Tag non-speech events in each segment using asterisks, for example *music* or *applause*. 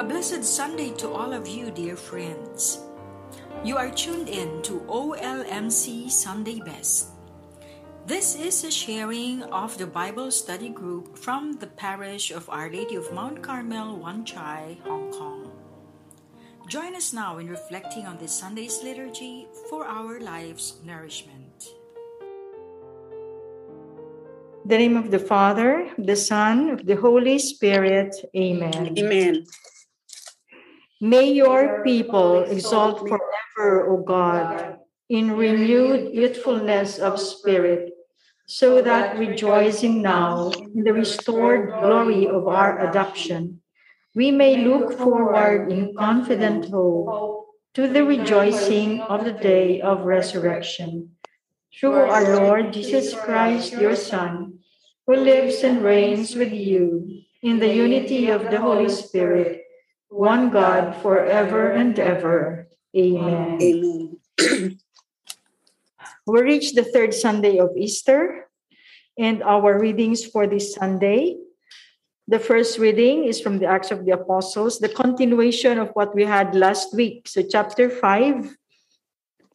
A blessed Sunday to all of you, dear friends. You are tuned in to OLMC Sunday Best. This is a sharing of the Bible study group from the parish of Our Lady of Mount Carmel, Wan Chai, Hong Kong. Join us now in reflecting on this Sunday's liturgy for our life's nourishment. the name of the Father, the Son, of the Holy Spirit. Amen. Amen. May your people exalt forever, O God, in renewed youthfulness of spirit, so that rejoicing now in the restored glory of our adoption, we may look forward in confident hope to the rejoicing of the day of resurrection. Through our Lord Jesus Christ, your Son, who lives and reigns with you in the unity of the Holy Spirit, one God forever and ever. Amen. Amen. *clears throat* We reach the third Sunday of Easter, and our readings for this Sunday. The first reading is from the Acts of the Apostles, the continuation of what we had last week. So, chapter 5,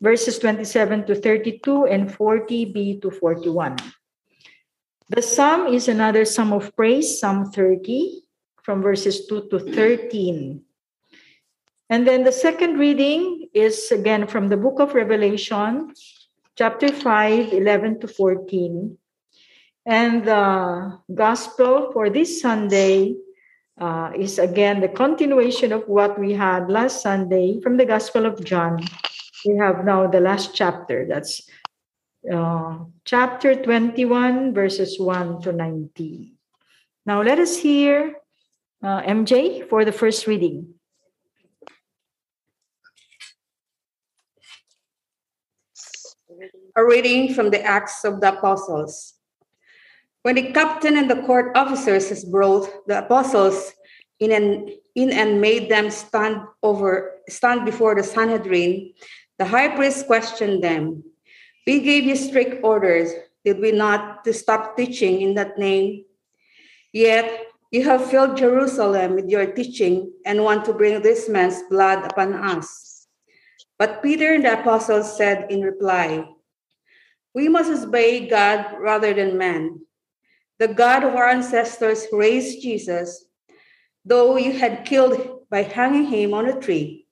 verses 27 to 32 and 40b to 41. The psalm is another psalm of praise, Psalm 30, from verses 2 to 13. And then the second reading is again from the book of Revelation, chapter 5, 11 to 14. And the gospel for this Sunday uh, is again the continuation of what we had last Sunday from the Gospel of John. We have now the last chapter. That's uh, chapter 21, verses 1 to 19. Now let us hear uh, MJ for the first reading. A reading from the Acts of the Apostles. When the captain and the court officers brought the apostles in and in and made them stand over stand before the Sanhedrin, the high priest questioned them. We gave you strict orders, did we not, to stop teaching in that name? Yet you have filled Jerusalem with your teaching and want to bring this man's blood upon us. But Peter and the apostles said in reply, We must obey God rather than man. The God of our ancestors raised Jesus, though you had killed by hanging him on a tree.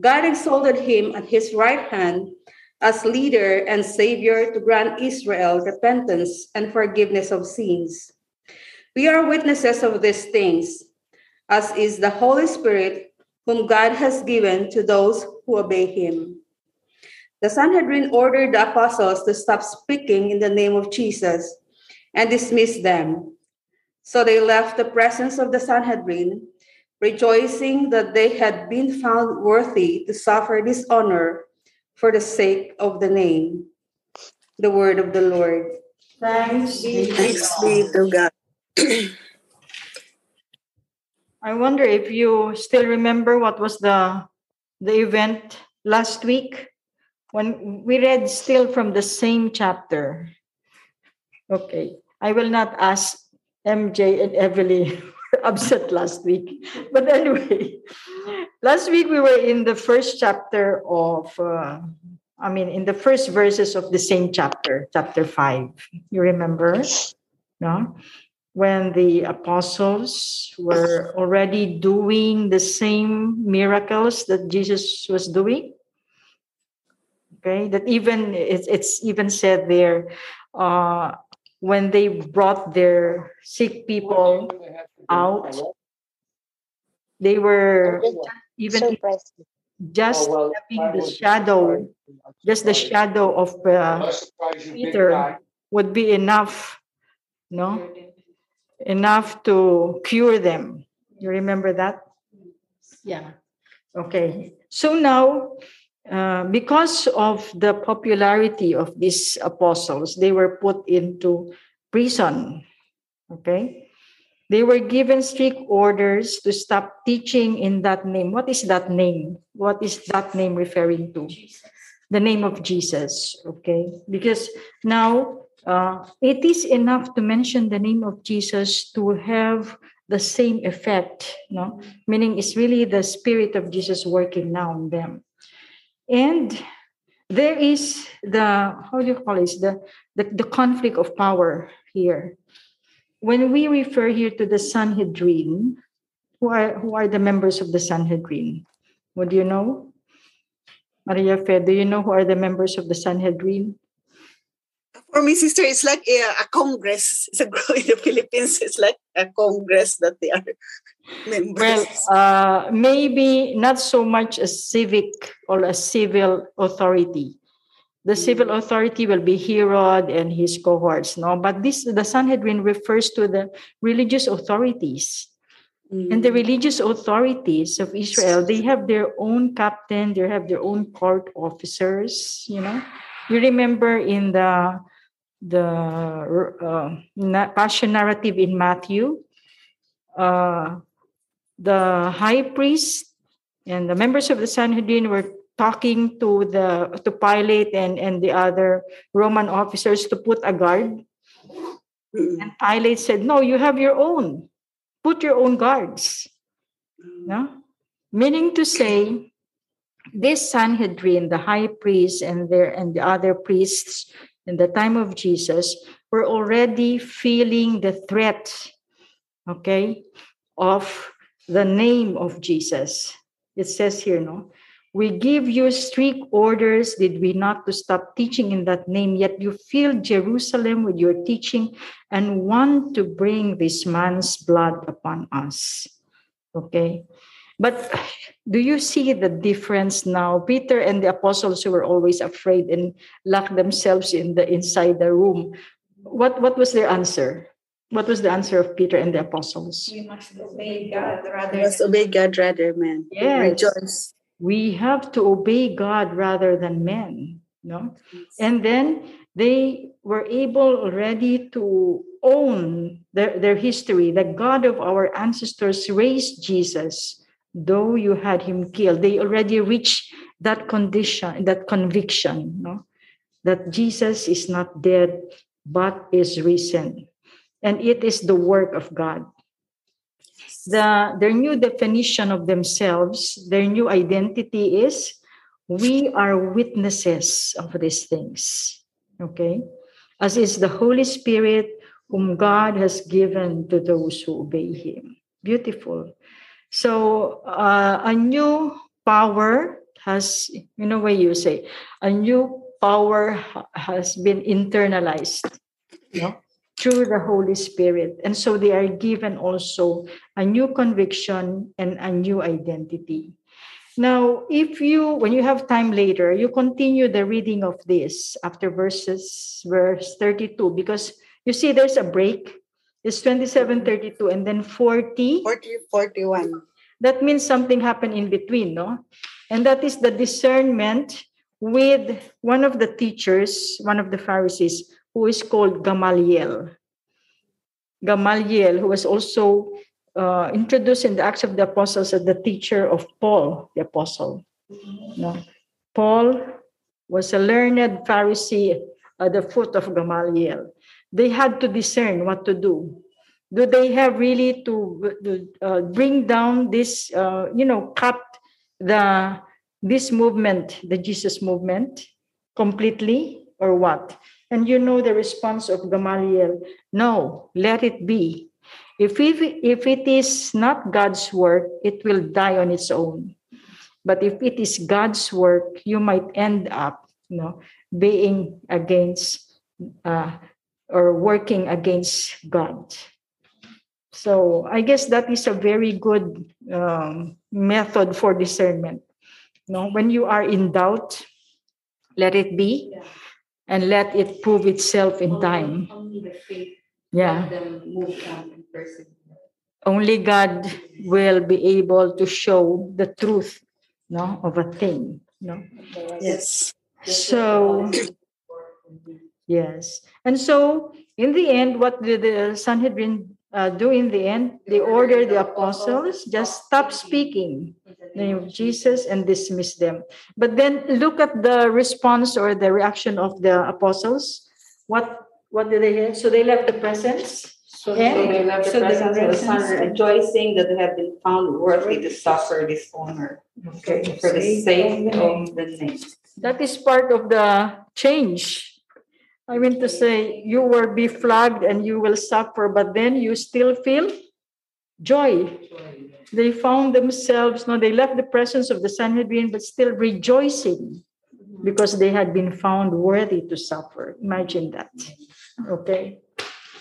God exalted him at his right hand as leader and savior to grant Israel repentance and forgiveness of sins. We are witnesses of these things, as is the Holy Spirit, whom God has given to those who obey him. The Sanhedrin ordered the apostles to stop speaking in the name of Jesus and dismiss them. So they left the presence of the Sanhedrin, rejoicing that they had been found worthy to suffer dishonor for the sake of the name. The word of the Lord. Thanks be Thanks be to God. I wonder if you still remember what was the the event last week when we read still from the same chapter. Okay, I will not ask MJ and Evelyn *laughs* upset last week, but anyway, *laughs* last week we were in the first chapter of. Uh, I mean, in the first verses of the same chapter, chapter five. You remember? No? When the apostles were already doing the same miracles that Jesus was doing. Okay, that even it's, it's even said there uh, when they brought their sick people out, they were even just having the shadow, just the shadow of uh, Peter would be enough, no? Enough to cure them. You remember that? Yeah. Okay. So now, uh, because of the popularity of these apostles, they were put into prison. Okay. They were given strict orders to stop teaching in that name. What is that name? What is that name referring to? Jesus. The name of Jesus. Okay. Because now uh, it is enough to mention the name of Jesus to have the same effect, no? Meaning it's really the spirit of Jesus working now in them. And there is the how do you call it? The, the, the conflict of power here. When we refer here to the Sanhedrin, who are who are the members of the Sanhedrin? What do you know? Maria Fe, do you know who are the members of the Sanhedrin? For me, sister, it's like a, a congress. It's a in the *laughs* Philippines. It's like a congress that they are *laughs* members. Well, uh, maybe not so much a civic or a civil authority. The civil authority will be Herod and his cohorts, no. But this the Sanhedrin refers to the religious authorities. And the religious authorities of Israel, they have their own captain, they have their own court officers, you know. You remember in the the uh, passion narrative in Matthew, uh, the high priest and the members of the Sanhedrin were talking to the to Pilate and and the other Roman officers to put a guard. And Pilate said, "No, you have your own. Put your own guards." No, meaning to say, this Sanhedrin, the high priest and their and the other priests in the time of Jesus, were already feeling the threat, okay, of the name of Jesus. It says here, no, we give you strict orders, did we not, to stop teaching in that name, yet you fill Jerusalem with your teaching and want to bring this man's blood upon us. Okay. But do you see the difference now? Peter and the apostles who were always afraid and locked themselves in the inside the room. What what was their answer? What was the answer of Peter and the apostles? We must obey God rather Must obey God rather, man. Yes. Rejoice. We have to obey God rather than men. No? And then they were able already to own their, their history. The God of our ancestors raised Jesus, though you had him killed. They already reached that condition, that conviction, no? that Jesus is not dead, but is risen. And it is the work of God. The, their new definition of themselves, their new identity is we are witnesses of these things. Okay? As is the Holy Spirit, whom God has given to those who obey Him. Beautiful. So, uh, a new power has, you know, way you say, a new power has been internalized you know, through the Holy Spirit. And so they are given also a new conviction and a new identity. Now, if you, when you have time later, you continue the reading of this after verses, verse 32, because you see there's a break. It's 27, 32, and then 40. 40, 41. That means something happened in between, no? And that is the discernment with one of the teachers, one of the Pharisees, who is called Gamaliel. Gamaliel, who was also uh, introduced in the Acts of the Apostles as the teacher of Paul, the apostle. No? Paul was a learned Pharisee at the foot of Gamaliel. They had to discern what to do. Do they have really to uh, bring down this, uh, you know, cut the this movement, the Jesus movement, completely, or what? And you know the response of Gamaliel: No, let it be. If it, if it is not God's work, it will die on its own. But if it is God's work, you might end up, you know, being against uh, or working against God. So I guess that is a very good um, method for discernment. No, when you are in doubt, let it be, and let it prove itself in time. Only the faith Yeah. let them move on in person. only God will be able to show the truth no, of a thing. No? Yes. So, yes. And so, in the end, what did the Sanhedrin uh, do in the end? They ordered the apostles just stop speaking the name of Jesus and dismiss them. But then look at the response or the reaction of the apostles. What what did they do? So they left the presence. So, Yeah. so they left the So presence of the Son, rejoicing that they have been found worthy to suffer dishonor Okay. for the sake of the name. That is part of the change. I mean to say, you were be flogged and you will suffer, but then you still feel joy. They found themselves, no, they left the presence of the Sanhedrin, but still rejoicing because they had been found worthy to suffer. Imagine that. Okay.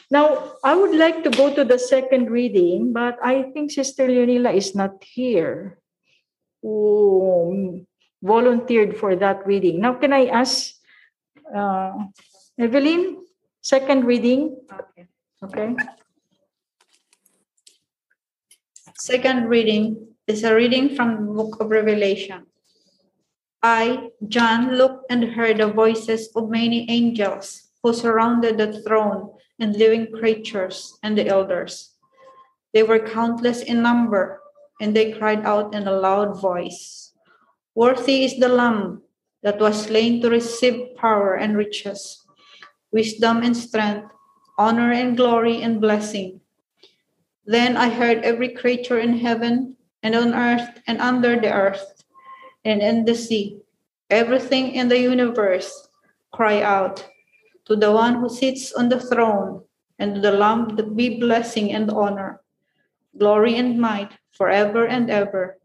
Now, I would like to go to the second reading, but I think Sister Leonila is not here. Who volunteered for that reading. Now, can I ask uh, Evelyn, second reading? Okay. Okay. Second reading is a reading from the book of Revelation. I, John, looked and heard the voices of many angels who surrounded the throne and living creatures and the elders. They were countless in number, and they cried out in a loud voice Worthy is the Lamb that was slain to receive power and riches, wisdom and strength, honor and glory and blessing. Then I heard every creature in heaven and on earth and under the earth and in the sea, everything in the universe, cry out to the one who sits on the throne and to the Lamb be blessing and honor, glory and might forever and ever.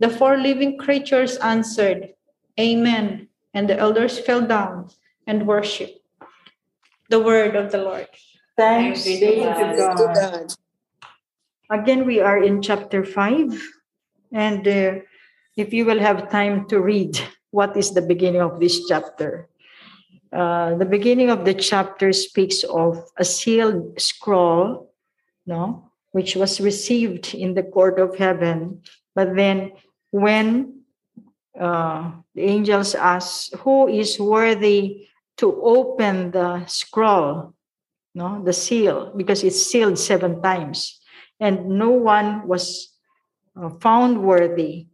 The four living creatures answered, Amen. And the elders fell down and worshiped. The word of the Lord. Thanks Thanks be be to to God. to God. Again, we are in chapter 5. And uh, if you will have time to read what is the beginning of this chapter. Uh, the beginning of the chapter speaks of a sealed scroll, no, which was received in the court of heaven. But then, when uh, the angels asked, "Who is worthy to open the scroll?" No, the seal, because it's sealed seven times and no one was uh, found worthy.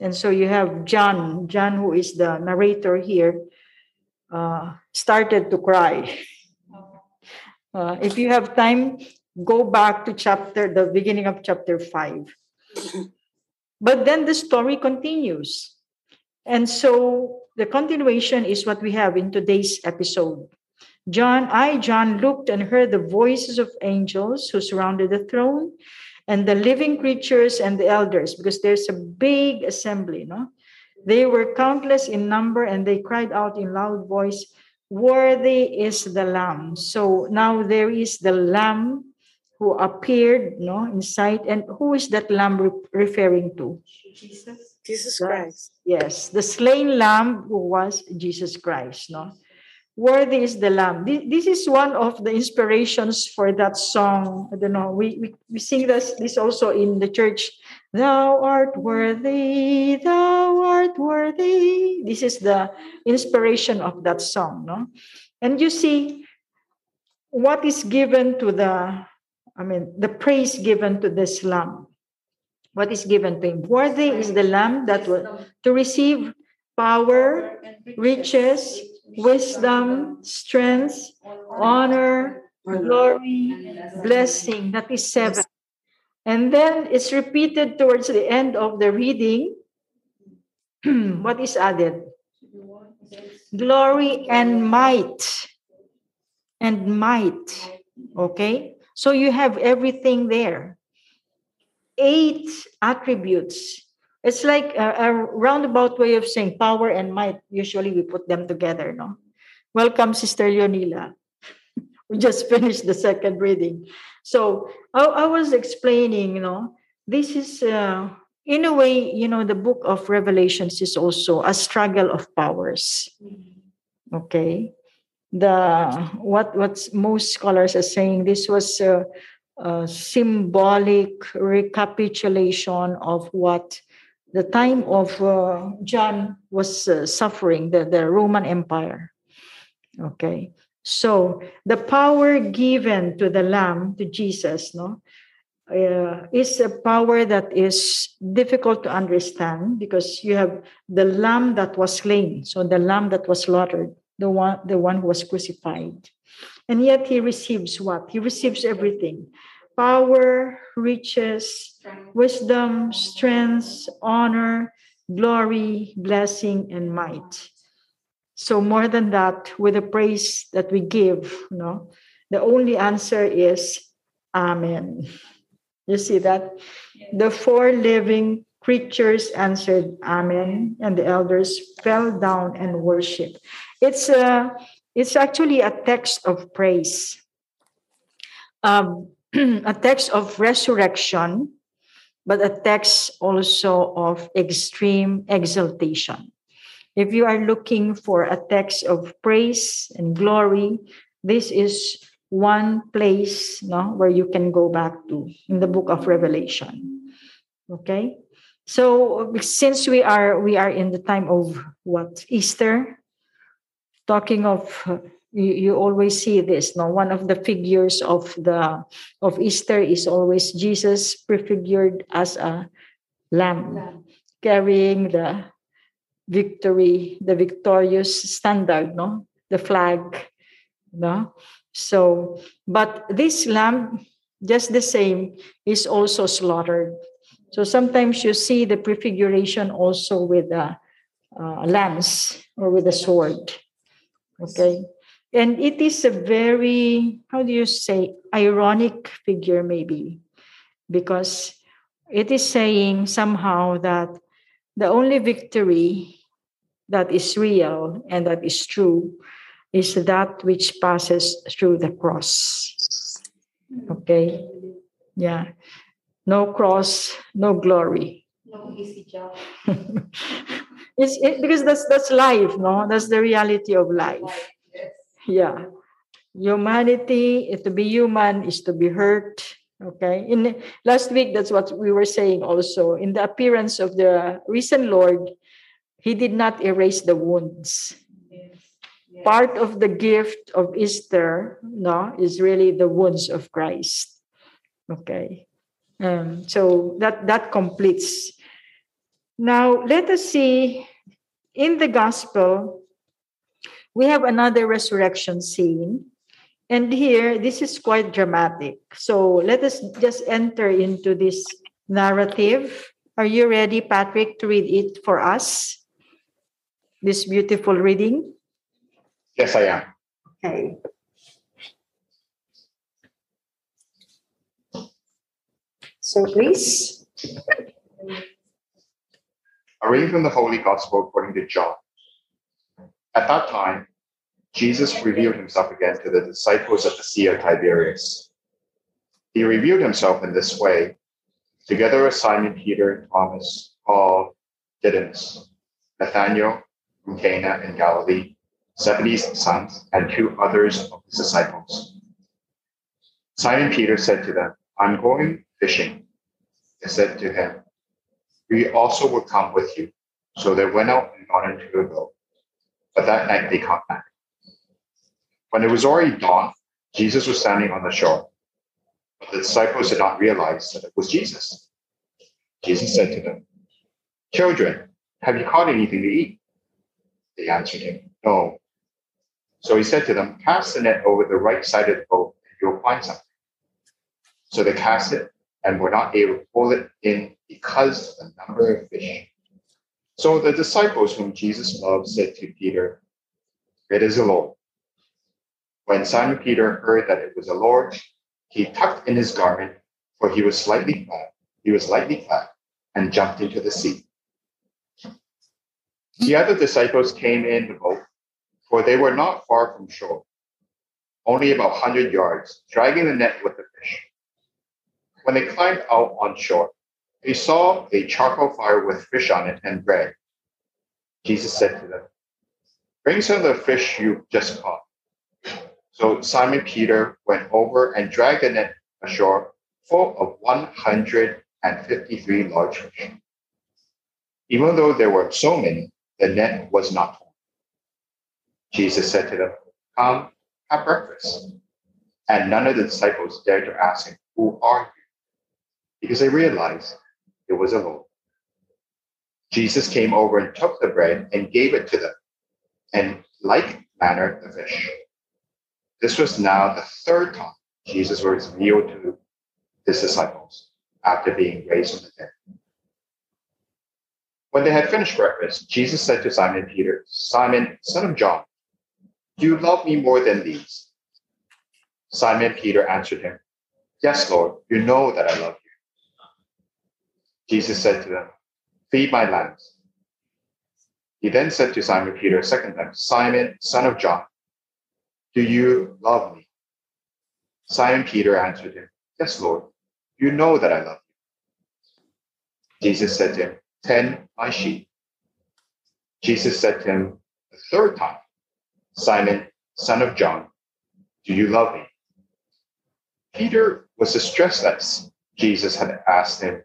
And so you have John, John, who is the narrator here, uh, started to cry. *laughs* Uh, if you have time, go back to chapter, the beginning of chapter 5. But then the story continues. And so the continuation is what we have in today's episode. John, I, John, looked and heard the voices of angels who surrounded the throne and the living creatures and the elders, because there's a big assembly, no? They were countless in number and they cried out in loud voice, Worthy is the Lamb. So now there is the Lamb who appeared no, in sight. And who is that Lamb re- referring to? Jesus. Jesus. Christ. Yes, the slain lamb who was Jesus Christ, no? Worthy is the lamb. Thi- This is one of the inspirations for that song. I don't know. We we, we sing this this also in the church. Thou art worthy, thou art worthy. This is the inspiration of that song, no? And you see what is given to the, I mean, the praise given to this lamb. What is given to him? Worthy is the lamb that will to receive power, riches, wisdom, strength, honor, glory, blessing. That is seven. And then it's repeated towards the end of the reading. *clears throat* what is added? Glory and might. And might. Okay? So you have everything there. Eight attributes. It's like a, a roundabout way of saying power and might. Usually we put them together, no? Welcome, Sister Leonila. *laughs* we just finished the second reading. So I, I was explaining, you know, this is, uh, in a way, you know, the book of Revelations is also a struggle of powers. Okay. The what what's most scholars are saying this was a, a symbolic recapitulation of what the time of uh, John was uh, suffering, the, the Roman Empire. Okay. So the power given to the Lamb, to Jesus, no, uh, is a power that is difficult to understand because you have the Lamb that was slain, so the Lamb that was slaughtered, the one, the one who was crucified. And yet he receives what? He receives everything power, riches, wisdom, strength, honor, glory, blessing, and might. So, more than that, with the praise that we give, you know, the only answer is Amen. You see that? The four living creatures answered Amen, and the elders fell down and worshiped. It's a it's actually a text of praise, um, *clears throat* a text of resurrection, but a text also of extreme exaltation. If you are looking for a text of praise and glory, this is one place no, where you can go back to in the book of Revelation. Okay? So since we are we are in the time of what Easter, talking of you, you always see this no? One of the figures of the of easter is always jesus prefigured as a lamb, carrying the victory the victorious standard no? The flag no? So but this lamb just the same is also slaughtered. So sometimes you see the prefiguration also with a uh, lance or with a sword Okay. And it is a very, how do you say, ironic figure, maybe, because it is saying somehow that the only victory that is real and that is true is that which passes through the cross. Okay. Yeah. No cross, no glory. No easy job. *laughs* it's it, because that's that's life, no? That's the reality of life. Yeah. Humanity, to be human is to be hurt. Okay. In last week, that's what we were saying also. In the appearance of the risen Lord, he did not erase the wounds. Part of the gift of Easter, no, is really the wounds of Christ. Okay. Um, so that that completes now, let us see in the gospel, we have another resurrection scene. And here, this is quite dramatic. So let us just enter into this narrative. Are you ready, Patrick, to read it for us? This beautiful reading? Yes, I am. Okay. So please. A reading from the Holy Gospel according to John. At that time, Jesus revealed himself again to the disciples at the Sea of Tiberias. He revealed himself in this way, together with Simon Peter, Thomas, called, Didymus, Nathanael from Cana in Galilee, Zebedee's sons, and two others of his disciples. Simon Peter said to them, I'm going fishing. They said to him, we also will come with you. So they went out and got into a boat. But that night they caught back. When it was already dawn, Jesus was standing on the shore. But the disciples did not realize that it was Jesus. Jesus said to them, Children, have you caught anything to eat? They answered him, No. So he said to them, Cast the net over the right side of the boat, and you'll find something. So they cast it and were not able to pull it in because of the number of fish. So the disciples whom Jesus loved said to Peter, It is the Lord. When Simon Peter heard that it was the Lord, he tucked in his garment, for he was slightly clad, he was lightly clad, and jumped into the sea. The other disciples came in the boat, for they were not far from shore, only about 100 yards, dragging the net with the fish. When they climbed out on shore, they saw a charcoal fire with fish on it and bread. Jesus said to them, Bring some of the fish you just caught. So Simon Peter went over and dragged a net ashore full of 153 large fish. Even though there were so many, the net was not torn. Jesus said to them, Come, have breakfast. And none of the disciples dared to ask him, Who are you? Because they realized it was a Lord. Jesus came over and took the bread and gave it to them, and like manner the fish. This was now the third time Jesus was revealed to his disciples after being raised from the dead. When they had finished breakfast, Jesus said to Simon Peter, Simon, son of John, do you love me more than these? Simon Peter answered him, Yes, Lord, you know that I love you. Jesus said to them, Feed my lambs. He then said to Simon Peter a second time, Simon, son of John, do you love me? Simon Peter answered him, Yes, Lord, you know that I love you. Jesus said to him, Tend my sheep. Jesus said to him the third time, Simon, son of John, do you love me? Peter was distressed that Jesus had asked him,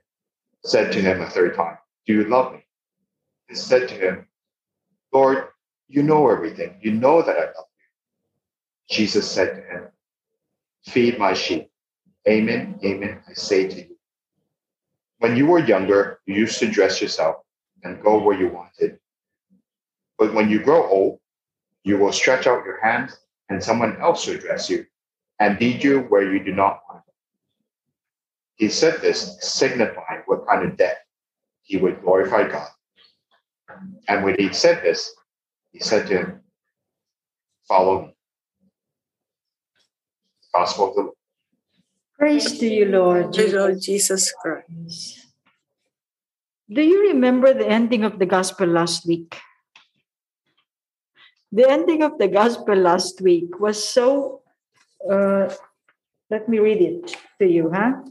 said to him a third time, Do you love me? He said to him, Lord, you know everything. You know that I love you. Jesus said to him, Feed my sheep. Amen, amen, I say to you. When you were younger, you used to dress yourself and go where you wanted. But when you grow old, you will stretch out your hands, and someone else will dress you and lead you where you do not. He said this, signifying what kind of death he would glorify God. And when he said this, he said to him, Follow me. Gospel of the Lord. Praise to you, Lord. Dear Lord Jesus Christ. Do you remember the ending of the gospel last week? The ending of the gospel last week was so. Uh, let me read it to you, huh?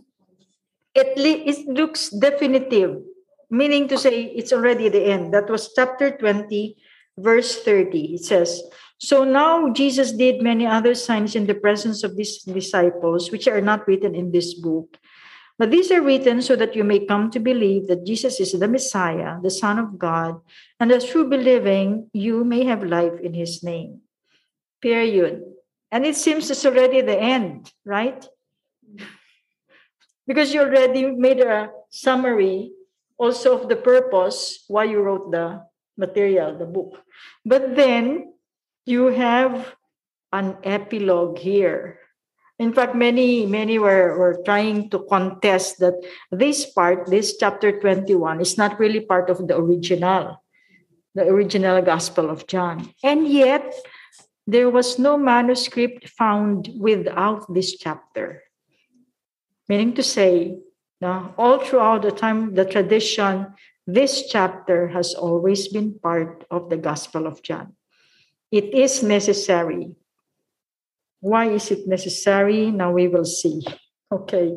It, li- it looks definitive, meaning to say it's already the end. That was chapter 20, verse 30. It says, So now Jesus did many other signs in the presence of these disciples, which are not written in this book. But these are written so that you may come to believe that Jesus is the Messiah, the Son of God, and that through believing you may have life in his name. Period. And it seems it's already the end, right? Because you already made a summary also of the purpose why you wrote the material, the book. But then you have an epilogue here. In fact, many, many were, were trying to contest that this part, this chapter 21, is not really part of the original, the original Gospel of John. And yet, there was no manuscript found without this chapter. Meaning to say, no, all throughout the time, the tradition, this chapter has always been part of the Gospel of John. It is necessary. Why is it necessary? Now we will see. *laughs* Okay.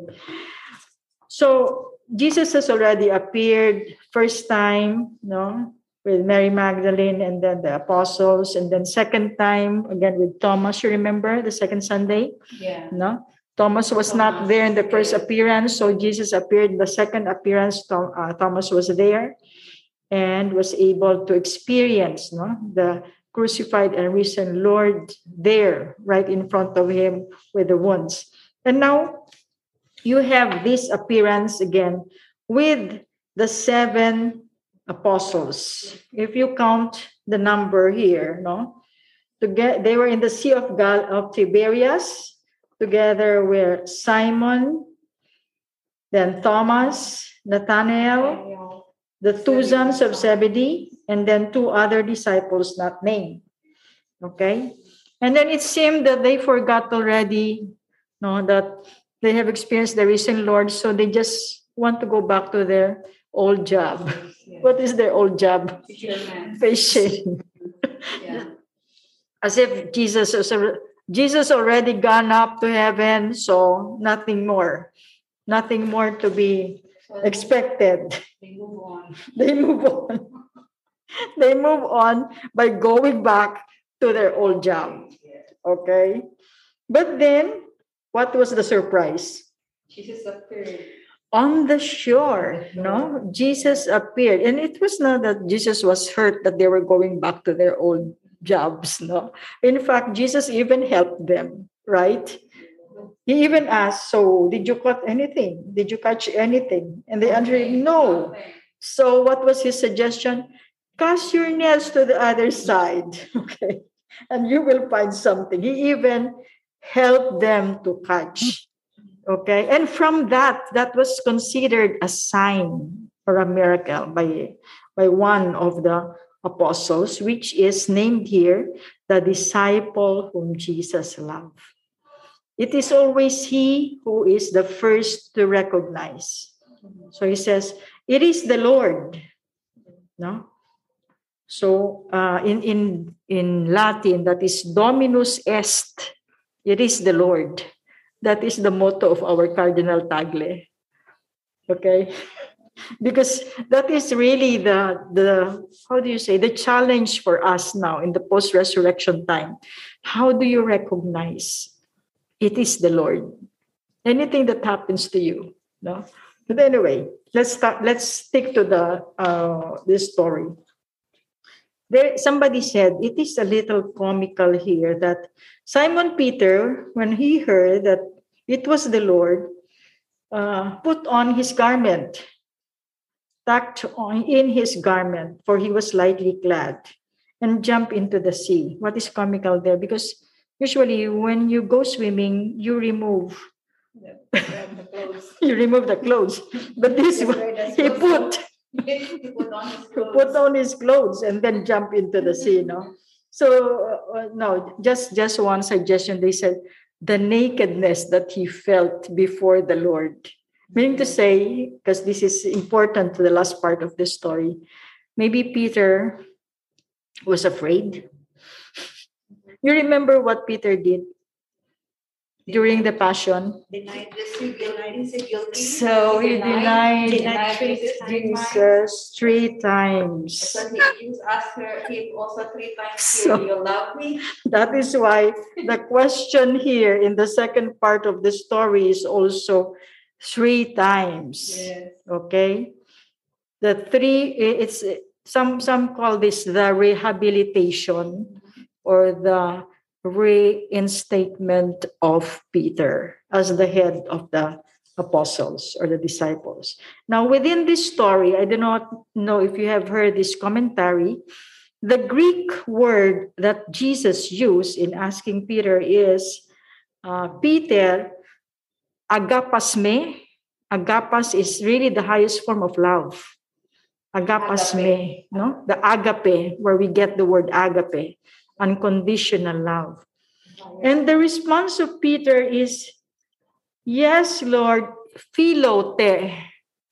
So Jesus has already appeared first time, no, with Mary Magdalene and then the apostles, and then second time again with Thomas. You remember the second Sunday? Yeah. No, Thomas was not there in the first appearance, so Jesus appeared in the second appearance. Uh, Thomas was there and was able to experience no, the crucified and risen Lord there, right in front of him with the wounds. And now you have this appearance again with the seven apostles. If you count the number here, no, to get they were in the Sea of Gal of Tiberias together with Simon, then Thomas, Nathanael, the two sons of Zebedee, and then two other disciples not named. Okay? And then it seemed that they forgot already no, that they have experienced the risen Lord, so they just want to go back to their old job. What is their old job? Fishing. *laughs* As if Jesus was al- Jesus already gone up to heaven, so nothing more. Nothing more to be expected. They move on. *laughs* They move on. *laughs* They move on by going back to their old job. Okay? But then, what was the surprise? Jesus appeared. On the shore, no? Jesus appeared. And it was not that Jesus was hurt that they were going back to their old jobs, no? In fact, Jesus even helped them, right? He even asked, So, did you cut anything? Did you catch anything? And they answered, No. So, what was his suggestion? Cast your nets to the other side, *laughs* okay? And you will find something. He even helped them to catch. Okay. And from that, that was considered a sign or a miracle by, by one of the apostles, which is named here the disciple whom Jesus loved. It is always he who is the first to recognize. So he says, It is the Lord. No? So uh, in, in, in Latin, that is Dominus est. It is the Lord. That is the motto of our Cardinal Tagle. Okay? *laughs* because that is really the the how do you say the challenge for us now in the post resurrection time. How do you recognize it is the lord? Anything that happens to you no? But anyway let's start let's stick to the uh this story. There somebody said it is a little comical here that simon peter when he heard that it was the lord uh, put on his garment tucked on in his garment for he was lightly clad and jumped into the sea. What is comical there? Because usually when you go swimming you remove *laughs* you remove the clothes. But this one he put *laughs* He put on his to put on his clothes and then jump into the sea no so uh, no just just one suggestion. They said the nakedness that he felt before the lord meaning to say because this is important to the last part of the story maybe peter was afraid. You remember what peter did during the passion? Denied denied so he denied. denied three times. jesus three times. So he asked her him also three times, So- "Do you love me?" That is why the question here in the second part of the story is also three times. Okay? The three, it's some some call this the rehabilitation or the reinstatement of Peter as the head of the apostles or the disciples. Now, within this story, I do not know if you have heard this commentary. The Greek word that Jesus used in asking Peter is uh, Peter, agapas me. Agapas is really the highest form of love. Agapas me, no? The agape, where we get the word agape, unconditional love. And the response of Peter is, Yes, Lord, philote.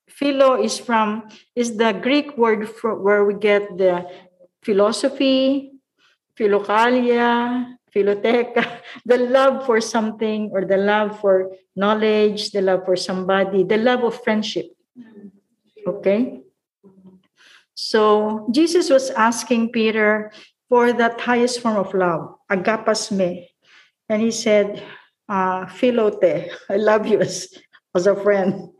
Philo is from is the Greek word for, where we get the philosophy, philokalia, philoteca, the love for something or the love for knowledge, the love for somebody, the love of friendship. Okay? So Jesus was asking Peter for that highest form of love, agapas me. And he said, uh, philote, I love you as, as a friend.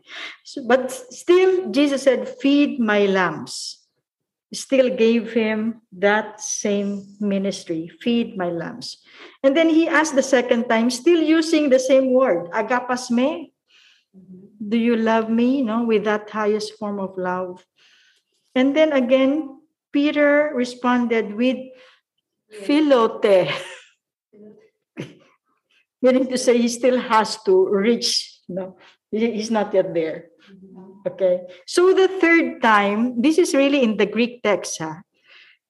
So, but still, Jesus said, feed my lambs. Still gave him that same ministry, feed my lambs. And then he asked the second time, still using the same word, agapas me. Do you love me? No, with that highest form of love. And then again, Peter responded with philote, *laughs* meaning to say he still has to reach. No, he- he's not yet there. Mm-hmm. Okay. So the third time, this is really in the Greek text. Huh?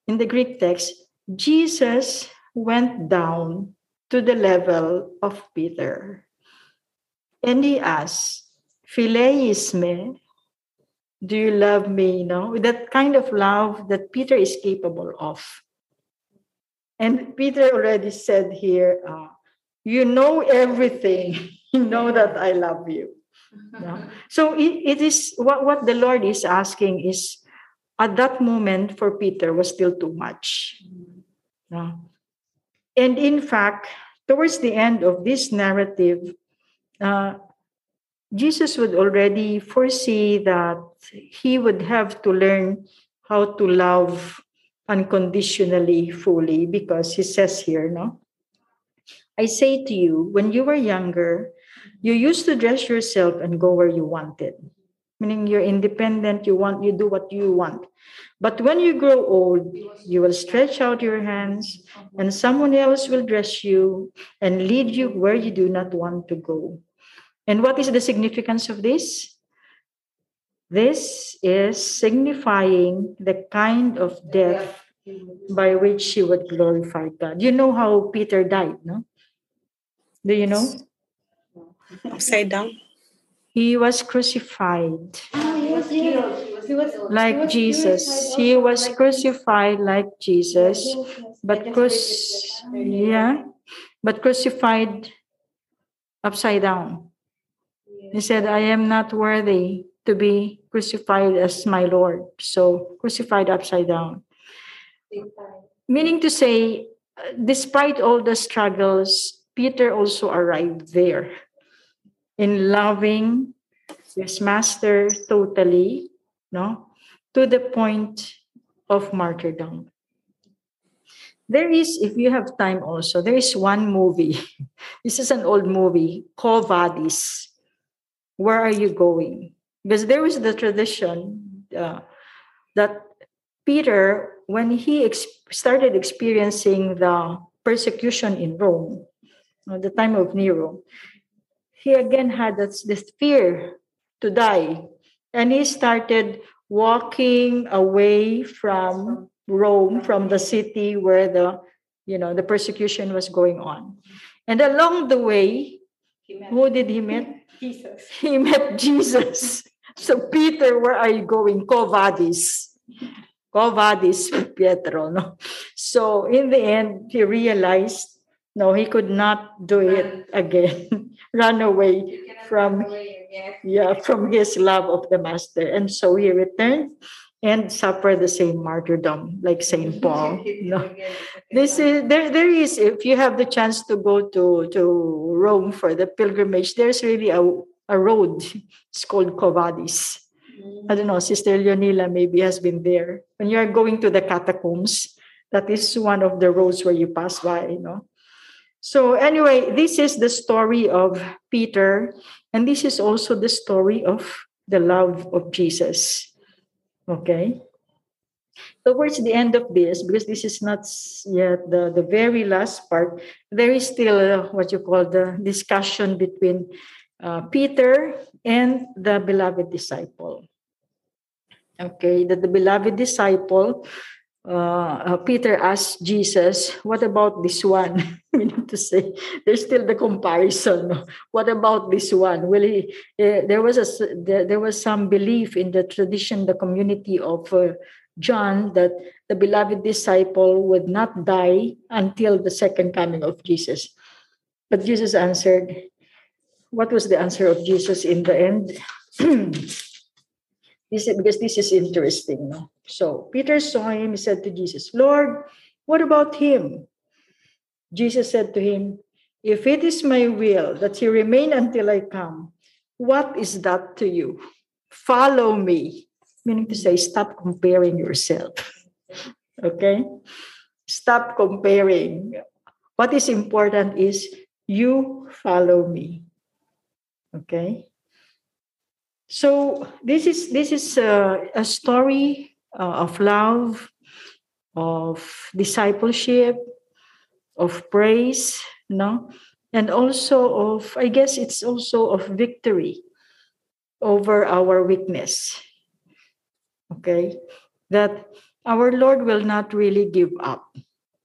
In the Greek text, Jesus went down to the level of Peter. And he asked, Phileis me, do you love me? You know, that kind of love that Peter is capable of. And Peter already said here, uh, you know everything. *laughs* You know that I love you. No? *laughs* So it, it is what, what the Lord is asking is at that moment for Peter was still too much. No? And in fact, towards the end of this narrative, uh, Jesus would already foresee that he would have to learn how to love unconditionally, fully, because he says here, no? I say to you, when you were younger, you used to dress yourself and go where you wanted. Meaning you're independent, you want you do what you want. But when you grow old, you will stretch out your hands, and someone else will dress you and lead you where you do not want to go. And what is the significance of this? This is signifying the kind of death by which she would glorify God. You know how Peter died, no? Do you know? Upside down. He was crucified ah, he was. He was, like Jesus. He was crucified like Jesus, but crus yeah, but crucified upside down. He said, I am not worthy to be crucified as my Lord. So crucified upside down. Meaning to say, uh, despite all the struggles, Peter also arrived there in loving his master totally, no, to the point of martyrdom. There is, if you have time also, there is one movie. *laughs* this is an old movie, called Vadis. Where are you going? Because there was the tradition uh, that Peter, when he ex- started experiencing the persecution in Rome, at the time of Nero, he again had this, this fear to die. And he started walking away from Rome, from the city where the you know the persecution was going on. And along the way, who did he meet? *laughs* Jesus. *laughs* He met Jesus. So Peter, where are you going? Quo Vadis. Quo Vadis Pietro. No? So in the end, he realized no, he could not do it again. *laughs* Run away from yeah, from his love of the master. And so he returned and suffered the same martyrdom like Saint *laughs* Paul. No. This is there there is if you have the chance to go to to Rome for the pilgrimage, there's really a, a road. It's called Quo Vadis. I don't know, Sister Leonila maybe has been there. When you are going to the catacombs, that is one of the roads where you pass by, you know. So anyway, this is the story of Peter and this is also the story of the love of Jesus. Okay? Towards the end of this, because this is not yet the, the very last part, there is still uh, what you call the discussion between uh, Peter and the beloved disciple. Okay, that the beloved disciple uh, Peter asked Jesus, What about this one? *laughs* Meaning to say, there's still the comparison. What about this one? Will he? Uh, there was a there, there, was some belief in the tradition, the community of uh, John, that the beloved disciple would not die until the second coming of Jesus. But Jesus answered, What was the answer of Jesus in the end? *clears throat* This is, because this is interesting. No? So Peter saw him, he said to Jesus, Lord, what about him? Jesus said to him, If it is my will that he remain until I come, what is that to you? Follow me. Meaning to say, stop comparing yourself. *laughs* Okay? Stop comparing. What is important is you follow me. Okay? So this is this is a, a story uh, of love, of discipleship, of praise, no, and also of I guess it's also of victory over our weakness. Okay, that our Lord will not really give up.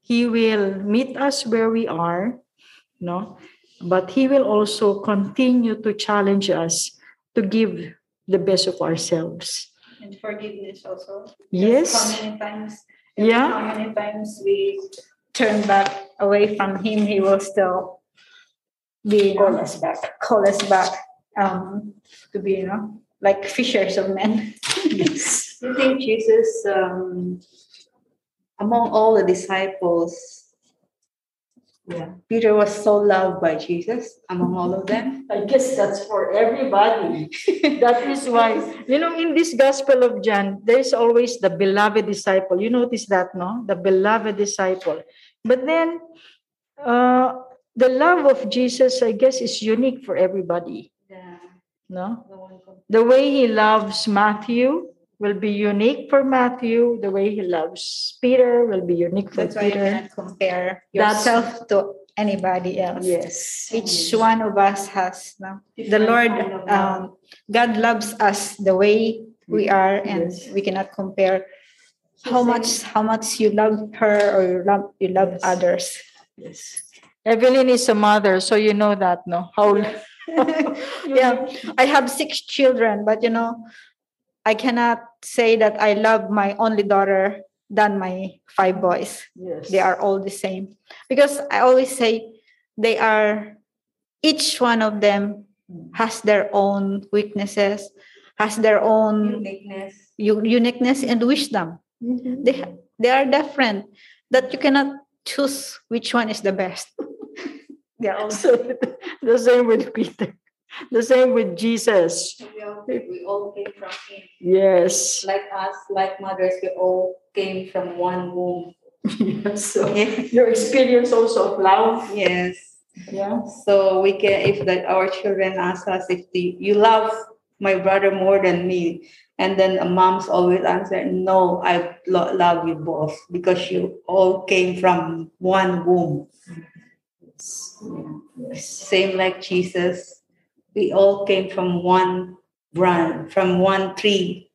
He will meet us where we are, no, but He will also continue to challenge us to give the best of ourselves. And forgiveness also. Yes. How many times? Yeah. How many times we turn back away from Him, He will still be you know, Call us back. Call us back um, to be, you know, like fishers of men. Yes. *laughs* I think Jesus, um, among all the disciples, yeah, Peter was so loved by Jesus among all of them. I guess that's for everybody. *laughs* that is why, you know, in this Gospel of John, there's always the beloved disciple. You notice that, no? The beloved disciple. But then, uh, the love of Jesus, I guess, is unique for everybody. Yeah. No? The way he loves Matthew, will be unique for Matthew. The way he loves Peter will be unique for That's why you Peter. cannot compare That's- yourself to anybody else. Yes. Each one of us has no? the Lord. Um, God loves us the way we are, and Yes. we cannot compare how much how much you love her or you love you love Yes. others. Yes. Evelyn is a mother, so you know that, no? How *laughs* yeah, *laughs* I have six children, but you know, I cannot say that I love my only daughter than my five boys. yes. They are all the same because I always say they are each one of them has their own weaknesses, has their own Uniqueness. u- uniqueness and wisdom. Mhm. They they are different that you cannot choose which one is the best. *laughs* they are all So, *laughs* the same with Peter. The same with Jesus. We all, we all came from him. Yes. Like us, like mothers, we all came from one womb. *laughs* yes. So Yeah. *laughs* your experience also of love. Yes. Yeah. So we can, if that our children ask us if the, you love my brother more than me, and then a mom's always answer, no, I lo- love you both because you all came from one womb. Same like Jesus, we all came from one branch, from one tree.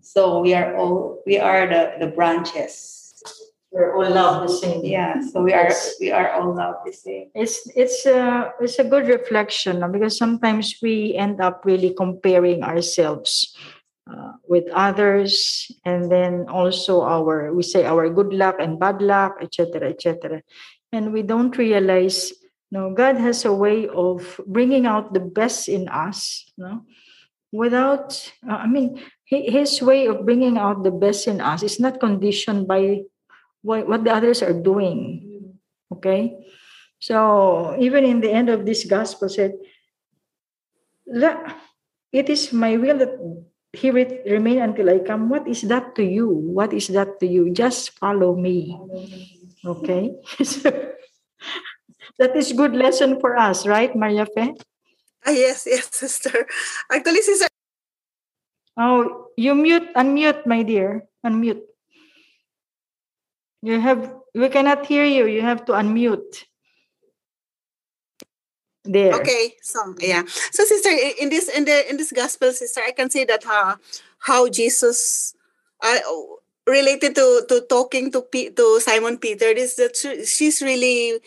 So we are all we are the, the branches. We're all love the same. Yeah. So we are Yes. we are all love the same. It's it's a it's a good reflection because sometimes we end up really comparing ourselves uh, with others, and then also our we say our good luck and bad luck, etc., etc., and we don't realize. No, God has a way of bringing out the best in us. No, without uh, I mean, hi- His way of bringing out the best in us is not conditioned by what, what the others are doing. Okay, so even in the end of this gospel said, it is my will that he re- remain until I come. What is that to you? What is that to you? Just follow me. Okay. *laughs* That is good lesson for us, right, Maria Fe? Ah, yes, *laughs* yes, sister. Actually, sister, Oh, you mute, unmute, my dear. Unmute. You have we cannot hear you. You have to unmute. There. Okay, so yeah. So sister, in this in the in this gospel, sister, I can see that how how Jesus uh, related to to talking to Pe- to Simon Peter. This that she's really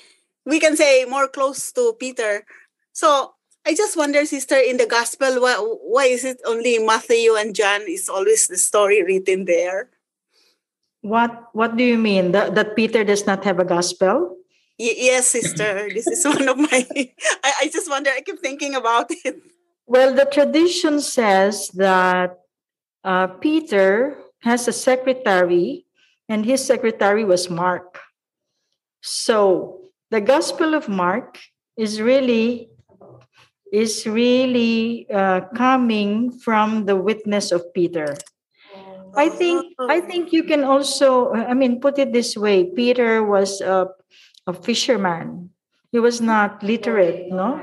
we can say more close to Peter. So I just wonder, sister, in the gospel, why why is it only Matthew and John is always the story written there? What What do you mean that, that Peter does not have a gospel? Y- yes, sister. *laughs* this is one of my. *laughs* I, I just wonder. I keep thinking about *laughs* it. Well, the tradition says that uh, Peter has a secretary, and his secretary was Mark. So the Gospel of Mark is really is really uh, coming from the witness of Peter. I think I think you can also I mean put it this way Peter was a, a fisherman. He was not literate, no?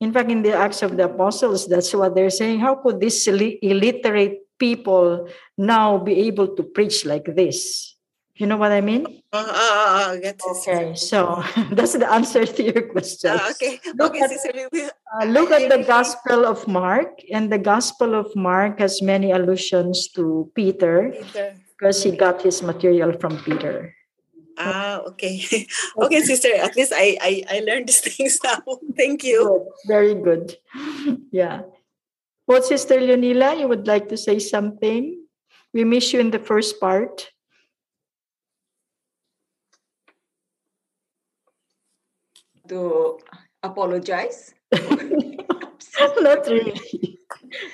In fact, in the Acts of the Apostles, that's what they're saying. How could these illiterate people now be able to preach like this? You know what I mean? Uh, uh, uh, get it. Okay, so *laughs* that's the answer to your question. Ah, okay. Look okay, at- sister. Uh, look at the *laughs* Gospel of Mark, and the Gospel of Mark has many allusions to Peter Peter. because he got his material from Peter. Ah, okay. *laughs* okay, sister. At least I, I, I learned these things now. Thank you. Good, very good. Yeah. Well, Sister Leonila, you would like to say something? We miss you in the first part. To apologize. *laughs* Not really.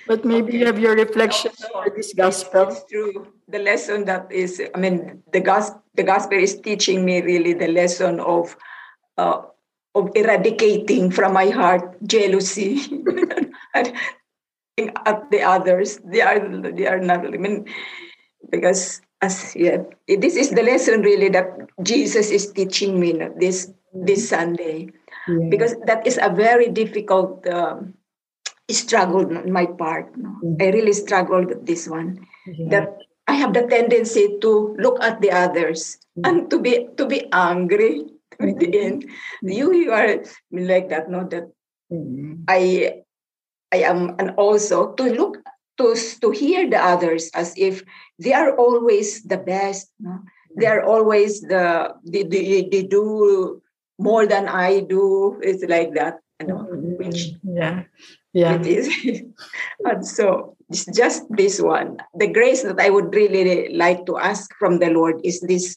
But maybe you have your reflections No, no, for this gospel. It's true. The lesson that is, I mean, the gospel, the gospel is teaching me really the lesson of, uh, of eradicating from my heart jealousy *laughs* and at the others. They are, they are not. I mean, because as yeah, this is the lesson really that Jesus is teaching me this this Sunday Yeah. because that is a very difficult um, struggle on my part. no. I really struggled with this one Yeah. that I have the tendency to look at the others and to be to be angry *laughs* with the end. You you are like that, no? That Mhm. I I am and also to look to to hear the others as if they are always the best. No? They are always the they, they, they do more than I do. It's like that, you know, which Yeah. Yeah. it is. *laughs* and so it's just this one. The grace that I would really like to ask from the Lord is this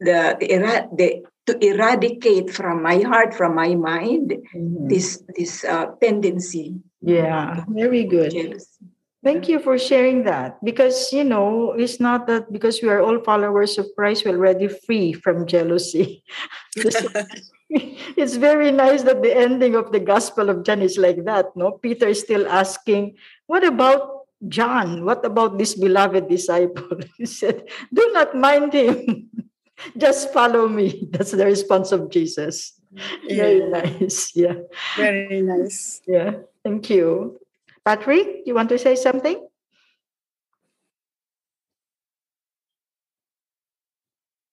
the the, the to eradicate from my heart, from my mind, Mhm. this this uh, tendency. Yeah. Very good. Jealousy. Thank you for sharing that because you know it's not that because we are all followers of Christ we're already free from jealousy. *laughs* it's very nice that the ending of the Gospel of John is like that. No, Peter is still asking, "What about John? What about this beloved disciple?" *laughs* He said, "Do not mind him. *laughs* Just follow me." That's the response of Jesus. Very nice. Yeah. Very nice. Yeah. Thank you. Patrick, you want to say something?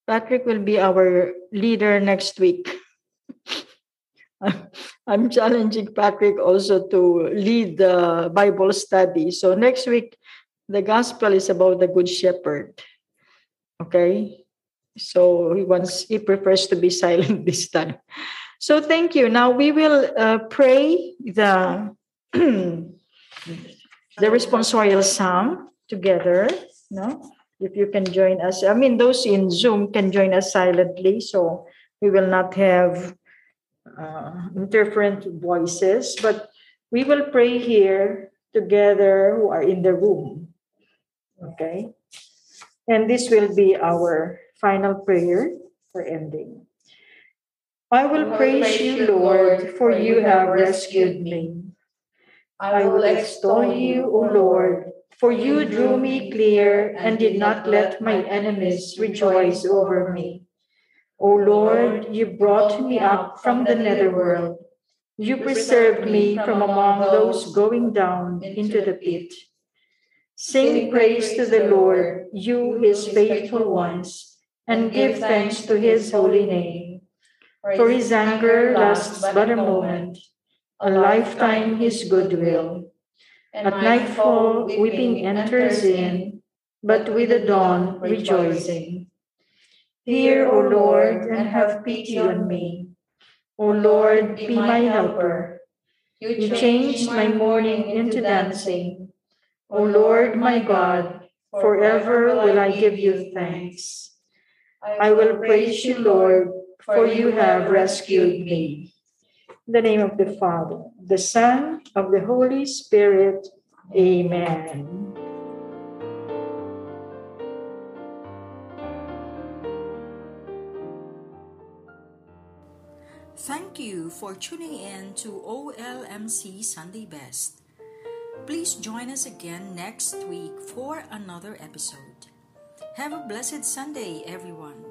Patrick will be our leader next week. *laughs* I'm challenging Patrick also to lead the Bible study. So next week, the gospel is about the Good Shepherd. Okay? So he wants, he prefers to be *laughs* silent this time. So thank you. Now we will uh, pray the *clears throat* the responsorial psalm together. No, if you can join us. I mean, those in Zoom can join us silently, so we will not have uh, interferent voices. But we will pray here together who are in the room. Okay, and this will be our final prayer for ending. I will praise you, Lord, for you have rescued me. I will extol you, O Lord, for you drew me clear and did not let my enemies rejoice over me. O Lord, you brought me up from the netherworld. You preserved me from among those going down into the pit. Sing praise to the Lord, you his faithful ones, and give thanks to his holy name. For his anger lasts but a moment, a lifetime his goodwill. At nightfall, weeping enters in, but with the dawn, rejoicing. Hear, O Lord, and have pity on me. O Lord, be my helper. You changed my mourning into dancing. O Lord, my God, forever will I give you thanks. I will praise you, Lord, for you have rescued me. The name of the Father, the Son, of the Holy Spirit. Amen. Thank you for tuning in to OLMC Sunday Best. Please join us again next week for another episode. Have a blessed Sunday, everyone.